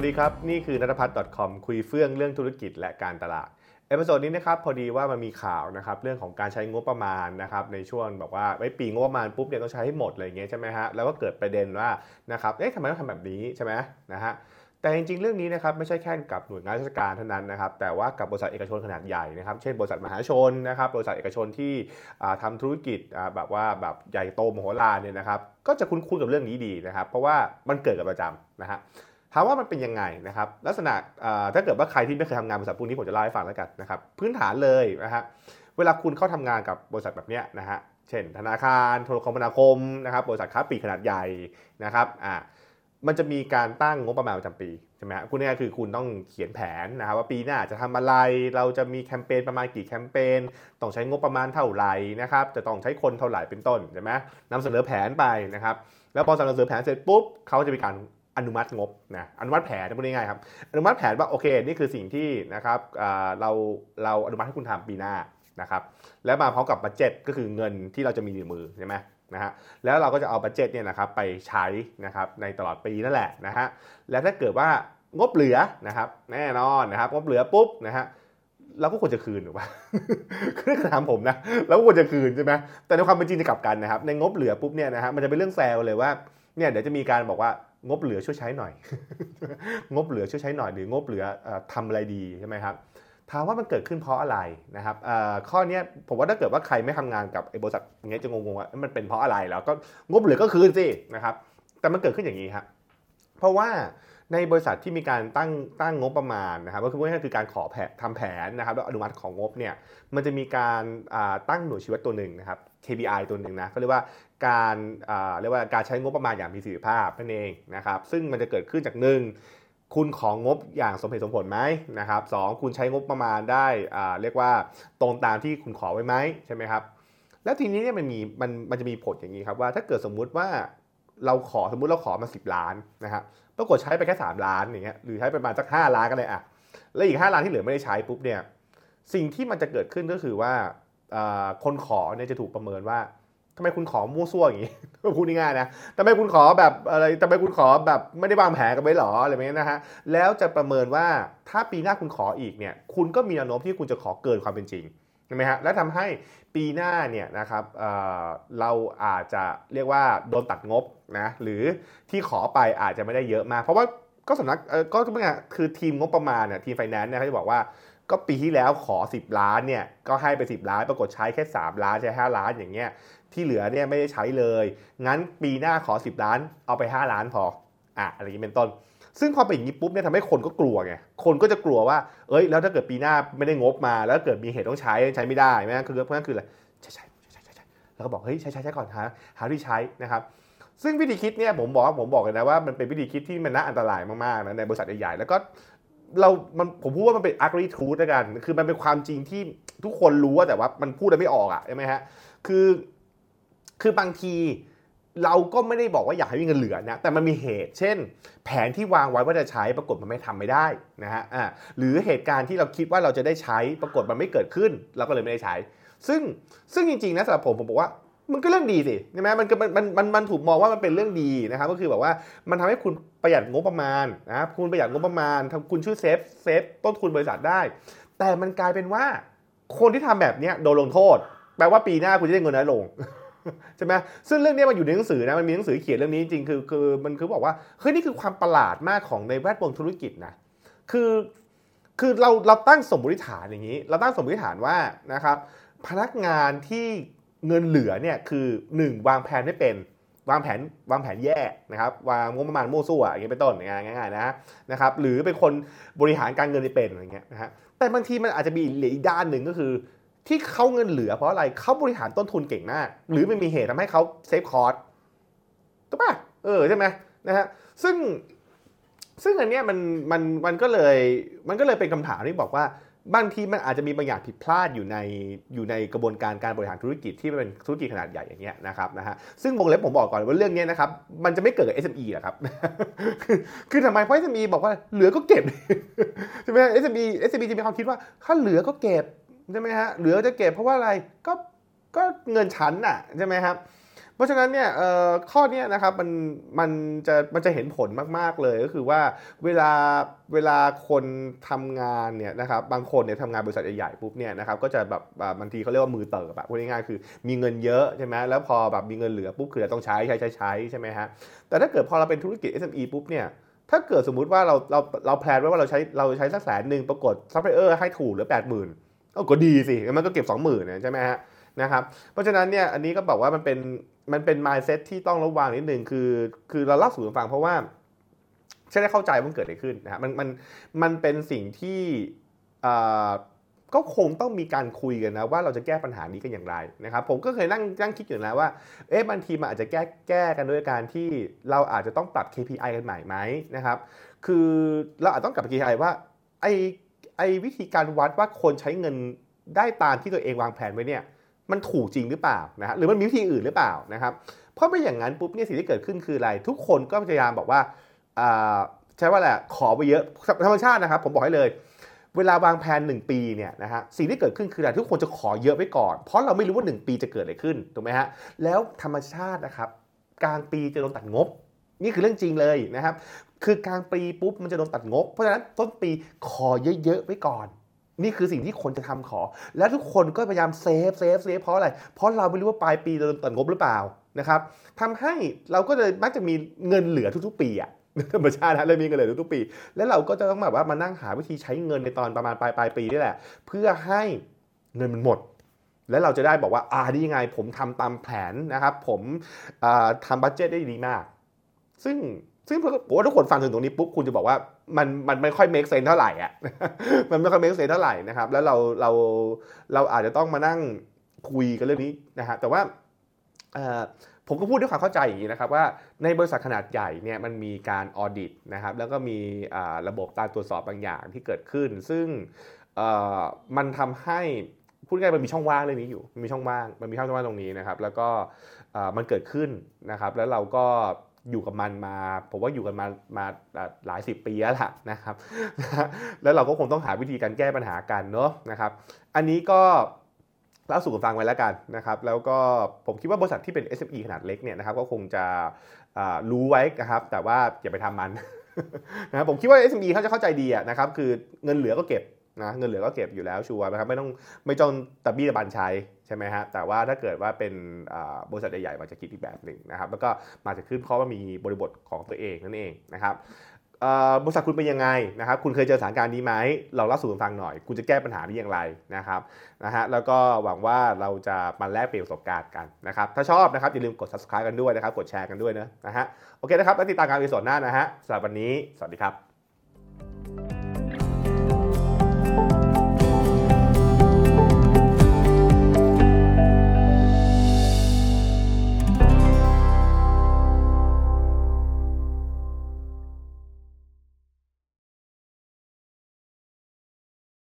วัสดีครับ นี่คือนัทพัฒน์ .com คุยเฟื่องเรื่องธุรกิจและการตลาด episode นี้นะครับพอดีว่ามันมีข่าวนะครับเรื่องของการใช้งบประมาณนะครับในช่วงบอกว่าไว้ปีงบประมาณปุ๊บเนี่ยต้องใช้ให้หมดอะไรอย่างเงี้ยใช่ไหมฮะแล้วก็เกิดประเด็นว่านะครับเอ๊ะทำไมต้องทำแบบนี้ใช่ไหมนะฮะแต่จริงๆ เรื่องนี้นะครับไม่ใช่แค่กับหน่วยงานราชการเท่านั้นนะครับแต่ว่ากับบริษัทเอกชนขนาดใหญ่นะครับเช่นบริษัทมหาชนนะครับบริษัทเอกชนที่ทำธุรกิจแบบว่าแบบใหญ่โตมโหฬารเนี่ยนะครับก็จะคุ้นๆกับเรื่องนี้ดีนะครับเพราะว่ามันเกิดกับประจำนะฮะ ถามว่ามันเป็นยังไงนะครับลักษณะถ้าเกิดว่าใครที่ไม่เคยทำงานบริษัทพวกนี้ผมจะเล่าให้ฟังแล้วกันนะครับพื้นฐานเลยนะฮะเวลาคุณเข้าทำงานกับบริษัทแบบเนี้ยนะฮะเช่น ธนาคารโทรคมนาคมนะครับบริษัทค้าปลีกขนาดใหญ่นะครับอ่ามันจะมีการตั้งงบประมาณประจำปีใช่ไหมคุณนี่คือคุณต้องเขียนแผนนะครับว่าปีหน้าจะทำอะไร เราจะมีแคมเปญประมาณกี่แคมเปญ ต้องใช้งบประมาณเท่าไหร่นะครับ จะต้องใช้คนเท่าไหร่เป็นต้นใช่ไหมนำเสนอแผนไปนะครับ แล้วพอเสนอแผนเสร็จปุ๊บเขาจะมีการ อนุมัติงบนะอนุมัติแผนพูดง่ายๆครับอนุมัติแผนว่าโอเคนี่คือสิ่งที่นะครับเราเราอนุมัติให้คุณทำปีหน้านะครับแล้วมาพร้อมกับ budget ก็คือเงินที่เราจะมีในมือใช่ไหมนะฮะแล้วเราก็จะเอา budget เนี่ยนะครับไปใช้นะครับในตลอดปีนั่นแหละนะฮะแล้วถ้าเกิดว่างบเหลือนะครับแน่นอนนะครับงบเหลือปุ๊บนะฮะเราก็ควรจะคืนหรือเปล่าคือถามผมนะเราก็ควรจะคืนใช่ไหมแต่ในความเป็นจริงจะกลับกันนะครับในงบเหลือปุ๊บเนี่ยนะฮะมันจะเป็นเรื่องแซวเลยว่าเนี่ยเดี๋ยวจะมีการบอกว่า งบเหลือช่วยใช้หน่อย งบเหลือช่วยใช้หน่อยหรืองบเหลือทำอะไรดีใช่ไหมครับถามว่ามันเกิดขึ้นเพราะอะไรนะครับข้อนี้ผมว่าถ้าเกิดว่าใครไม่ทำงานกับไอ้บริษัทอย่างเงี้ยจะงงๆว่ามันเป็นเพราะอะไรแล้วก็งบเหลือก็คืนสินะครับ แต่มันเกิดขึ้นอย่างนี้ครับเพราะว่าในบริษัทที่มีการตั้งตั้งงบประมาณนะครับก็คือว่าคือการขอแผนทำแผนนะครับแล้วอนุมัติของงบเนี่ยมันจะมีการตั้งหน่วยชีวิตตัวหนึ่งนะครับ KPI ตัวหนึ่งนะเขาเรียกว่า การเรียกว่าการใช้งบประมาณอย่างมีประสิทธิภาพนั่นเองนะครับซึ่งมันจะเกิดขึ้นจากหนึ่งคุณของงบอย่างสมเหตุสมผลไหมนะครับสคุณใช้งบประมาณได้เรียกว่าตรงตามที่คุณขอไว้ไหมใช่ไหมครับแล้วทีนี้เนี่ยมันมีมันมันจะมีผลอย่างนี้ครับว่าถ้าเกิดสมมุติว่าเราขอสมมุติเราขอมา 10 ล้านนะครับปรากฏใช้ไปแค่ 3 ล้านอย่างเงี้ยหรือใช้ประมาณสัก 5 ล้านก็เลยอะแล้วอีก 5 ล้านที่เหลือไม่ได้ใช้ปุ๊บเนี่ยสิ่งที่มันจะเกิดขึ้นก็คือว่าคนขอเนี่ยจะถูกประเมินว่า ทำไมคุณขอมั่วซั่วอย่างนี้พูดง่ายๆนะทำไมคุณขอแบบอะไรทำไมคุณขอแบบไม่ได้วางแผนกันไว้หรออะไรแบบนี้นะฮะแล้วจะประเมินว่าถ้าปีหน้าคุณขออีกเนี่ย คุณก็มีแนวโน้มที่คุณจะขอเกินความเป็นจริงใช่ไหมฮะและทำให้ปีหน้าเนี่ยนะครับเเราอาจจะเรียกว่าโดนตัดงบนะหรือที่ขอไปอาจจะไม่ได้เยอะมาก เพราะว่าก็สำนักก็เมื่อคือทีมงบประมาณเนี่ยทีมไฟแนนซ์เนี่ยเขาจะบอกว่าก็ปีที่แล้วขอ 10 ล้านเนี่ยก็ให้ไป 10 ล้าน ปรากฏใช้แค่ 3 ล้านใช้ 5 ล้านอย่างเงี้ย ที่เหลือเนี่ยไม่ได้ใช้เลย งั้นปีหน้าขอ 10 ล้าน เอาไป 5 ล้านพอ อะอะไรอย่างนี้เป็นต้น ซึ่งพอเป็นอย่างนี้ปุ๊บเนี่ยทำให้คนก็กลัวไง คนก็จะกลัวว่า เอ้ย แล้วถ้าเกิดปีหน้าไม่ได้งบมา แล้วเกิดมีเหตุต้องใช้ใช้ไม่ได้ไหมคือเพราะนั่นคืออะไร ใช้ใช้ใช้ใช้ใช้แล้วก็บอก เฮ้ย ใช้ใช้ใช้ก่อนหาหาที่ใช้นะครับ ซึ่งวิธีคิดเนี่ยผมบอกผมบอกเลยนะว่ามันเป็นวิธีคิดที่มันน่าอันตรายมากๆนะในบริษัทใหญ่ๆ แล้วก็เรามันผมพูดว่ามันเป็น ugly truth ด้วยกัน คือมันเป็นความจริงที่ทุกคนรู้แต่ว่ามันพูดได้ไม่ออกอะใช่ไหมฮะ คือ คือบางทีเราก็ไม่ได้บอกว่าอยากให้มีเงินเหลือนะ แต่มันมีเหตุ เช่น แผนที่วางไว้ว่าจะใช้ปรากฏมันไม่ทำไม่ได้นะฮะอ่าหรือเหตุการณ์ที่เราคิดว่าเราจะได้ใช้ปรากฏมันไม่เกิดขึ้น เราก็เลยไม่ได้ใช้ ซึ่งซึ่งจริงๆนะสำหรับผมผมบอกว่ามันก็เรื่องดีสิใช่ไหมมันก็มันมันมันถูกมองว่ามันเป็นเรื่องดีนะครับก็คือแบบว่ามันทำให้คุณประหยัดงบประมาณนะค,คุณประหยัดงบประมาณทำคุณช่วย save save ต้นทุนบริษัทได้ แต่มันกลายเป็นว่า คนที่ทำแบบนี้โดนลงโทษ แปลว่าปีหน้าคุณจะได้เงินน้อยลง ใช่ไหมซึ่งเรื่องนี้มันอยู่ในหนังสือนะมันมีหนังสือเขียนเรื่องนี้จริงคือคือมันคือบอกว่าเฮ้ยนี่คือความประหลาดมากของในแวดวงธุรกิจนะคือคือเราเราตั้งสมมติฐานอย่างนี้ เราตั้งสมมติฐานว่านะครับพนักงานที่เงินเหลือเนี่ยคือ 1 วางแผนไม่เป็น วางแผนวางแผนแย่นะครับวางงบประมาณมั่วซั่วอย่างเงี้ยเป็นต้นง่ายๆนะนะครับหรือเป็นคนบริหารการเงินไม่เป็นอะไรเงี้ยนะฮะแต่บางทีมันอาจจะมีอีกด้านหนึ่งก็คือ ที่เขาเงินเหลือเพราะอะไรเขาบริหารต้นทุนเก่งมาก หรือมันมีเหตุทำให้เขาเซฟคอร์สถูกปะเออใช่ไหมนะฮะซึ่งซึ่งอันเนี้ยมันมันมันก็เลยมันก็เลยเป็นคำถามที่บอกว่าบางทีมันอาจจะมีบางอย่างผิดพลาดอยู่ในอยู่ในกระบวนการการบริหารธุรกิจที่เป็นธุรกิจขนาดใหญ่อย่างเงี้ยนะครับนะฮะซึ่งวงเล็บผมบอกก่อนว่าเรื่องนี้นะครับมันจะไม่เกิดกับ SME หรอกครับ คือทำไมเพราะ SME บอกว่าเหลือก็เก็บใช่ไหม SME SME จะมีความคิดว่าถ้าเหลือก็เก็บ ใช่ไหมฮะเหลือจะเก็บเพราะว่าอะไรก็ก็เงินชันน่ะใช่ไหมครับเพราะฉะนั้นเนี่ยข้อนี้นะครับมันมันจะมันจะเห็นผลมาก ๆ เลยก็คือว่าเวลาเวลาคนทำงานเนี่ยนะครับบางคนเนี่ยทำงานบริษัทใหญ่ๆปุ๊บเนี่ยนะครับก็จะแบบบางทีเขาเรียกว่ามือเติบแบบพูดง่ายๆคือมีเงินเยอะใช่ไหมแล้วพอแบบมีเงินเหลือปุ๊บคือต้องใช้ใช้ใช้ใช้ใช่ไหมฮะแต่ถ้าเกิดพอเราเป็นธุรกิจ SME ปุ๊บเนี่ยถ้าเกิดสมมุติว่าเราเราเรา plan ไว้ว่าเราใช้เราใช้สักแสนหนึ่งปรากฏซัพพลายเออร์ให้ถูกเหลือแปดหมื่น ก็ดีสิมันก็เก็บสองหมื่นใช่ไหมฮะนะครับเพราะฉะนั้นเนี่ยอันนี้ก็บอกว่ามันเป็นมันเป็น mindset ที่ต้องระวังนิดนึงคือ คือเราเล่าสู่กันฟังเพราะว่าใช่ได้เข้าใจว่าเกิดอะไรขึ้นนะฮะมันมันมันเป็นสิ่งที่ก็คงต้องมีการคุยกันนะว่าเราจะแก้ปัญหานี้กันอย่างไรนะครับผมก็เคยนั่งนั่งคิดอยู่นะว่าเอ๊ะบางทีมันอาจจะแก้แก้กันด้วยการที่เราอาจจะต้องปรับ KPI กันใหม่ไหมนะครับคือเราอาจต้องกลับไป KPI ว่าไอ ไอ้วิธีการวัดว่าคนใช้เงินได้ตามที่ตัวเองวางแผนไว้เนี่ยมันถูกจริงหรือเปล่านะฮะหรือมันมีวิธีอื่นหรือเปล่านะครับ เพราะไม่อย่างนั้นปุ๊บเนี่ยสิ่งที่เกิดขึ้นคืออะไร ทุกคนก็พยายามบอกว่าใช่ว่าแหละขอไปเยอะธรรมชาตินะครับ ผมบอกให้เลย เวลาวางแผน 1 ปีเนี่ยนะฮะสิ่งที่เกิดขึ้นคืออะไรทุกคนจะขอเยอะไว้ก่อน เพราะเราไม่รู้ว่า 1 ปีจะเกิดอะไรขึ้นถูกไหมฮะแล้วธรรมชาตินะครับกลางปีจะโดนตัดงบ นี่คือเรื่องจริงเลยนะครับ คือกลางปีปุ๊บมันจะโดนตัดงบ เพราะฉะนั้นต้นปีขอเยอะๆไว้ก่อน นี่คือสิ่งที่คนจะทำขอ และทุกคนก็พยายาม save save save เพราะอะไร เพราะเราไม่รู้ว่าปลายปีเราตัดงบหรือเปล่านะครับทำให้เราก็เลยมักจะมีเงินเหลือทุกๆ ปีอะธรรมชาตินะเลยมีเงินเหลือทุกๆปี แล้วเราก็จะต้องแบบว่ามานั่งหาวิธีใช้เงินในตอนประมาณปลายปลายปีนี่แหละ เพื่อให้เงินมันหมด แล้วเราจะได้บอกว่าอ่าดียังไง ผมทำตามแผนนะครับ ผมทำบัตเจตได้ดีมาก ซึ่งซึ่งผมว่าทุกคนฟังถึงตรงนี้ปุ๊บคุณจะบอกว่ามันมันไม่ค่อยเมคเซนเท่าไหร่อะมันไม่ค่อยเมคเซนเท่าไหร่นะครับแล้วเราเราเราอาจจะต้องมานั่งคุยกันเรื่องนี้นะฮะแต่ว่าผมก็พูดด้วยความเข้าใจอย่างนี้นะครับว่าในบริษัทขนาดใหญ่เนี่ยมันมีการออดิตนะครับแล้วก็มีระบบการตรวจสอบบางอย่างที่เกิดขึ้น ซึ่งมันทำให้พูดง่ายมันมีช่องว่างเรื่องนี้อยู่มีช่องว่างมันมีช่องว่างตรงนี้นะครับแล้วก็มันเกิดขึ้นนะครับแล้วเราก็ อยู่กับมันมา ผมว่าอยู่กันมามาหลายสิบปีแล้วล่ะนะครับ แล้วเราก็คงต้องหาวิธีการแก้ปัญหากันเนาะนะครับ อันนี้ก็เล่าสู่กันฟังไว้แล้วกันนะครับ แล้วก็ผมคิดว่าบริษัทที่เป็น SME ขนาดเล็กเนี่ยนะครับ ก็คงจะรู้ไว้นะครับ แต่ว่าอย่าไปทำมันนะผมคิดว่า SME เขาจะเข้าใจดีนะครับ คือเงินเหลือก็เก็บนะเงินเหลือก็เก็บอยู่แล้วชัวร์นะครับไม่ต้องไม่ต้องตะบี้ตะบันใช้ ใช่ไหมฮะแต่ว่าถ้าเกิดว่าเป็นบริษัทใหญ่ๆมันจะคิดอีกแบบหนึ่งนะครับแล้วก็มาจากขึ้นเพราะว่ามีบริบทของตัวเองนั่นเองนะครับบริษัทคุณเป็นยังไงนะครับคุณเคยเจอสถานการณ์นี้ไหมเราเล่าสู่กันฟังหน่อย คุณจะแก้ปัญหานี้อย่างไรนะครับนะฮะแล้วก็หวังว่าเราจะมาแลกเปลี่ยนประสบการณ์กันนะครับถ้าชอบนะครับอย่าลืมกด subscribe กันด้วยนะครับกดแชร์กันด้วยนะนะฮะโอเคนะครับแล้วติดตามการวิดีโอหน้านะฮะสำหรับวันนี้สวัสดีครับ